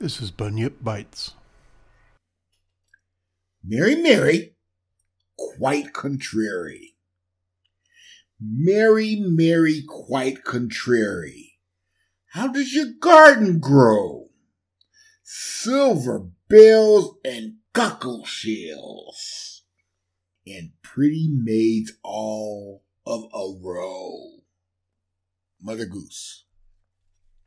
This is Bunyip Bites. Mary, Mary, quite contrary. Mary, Mary, quite contrary. How does your garden grow? Silver bells and cockle shells, and pretty maids all of a row. Mother Goose.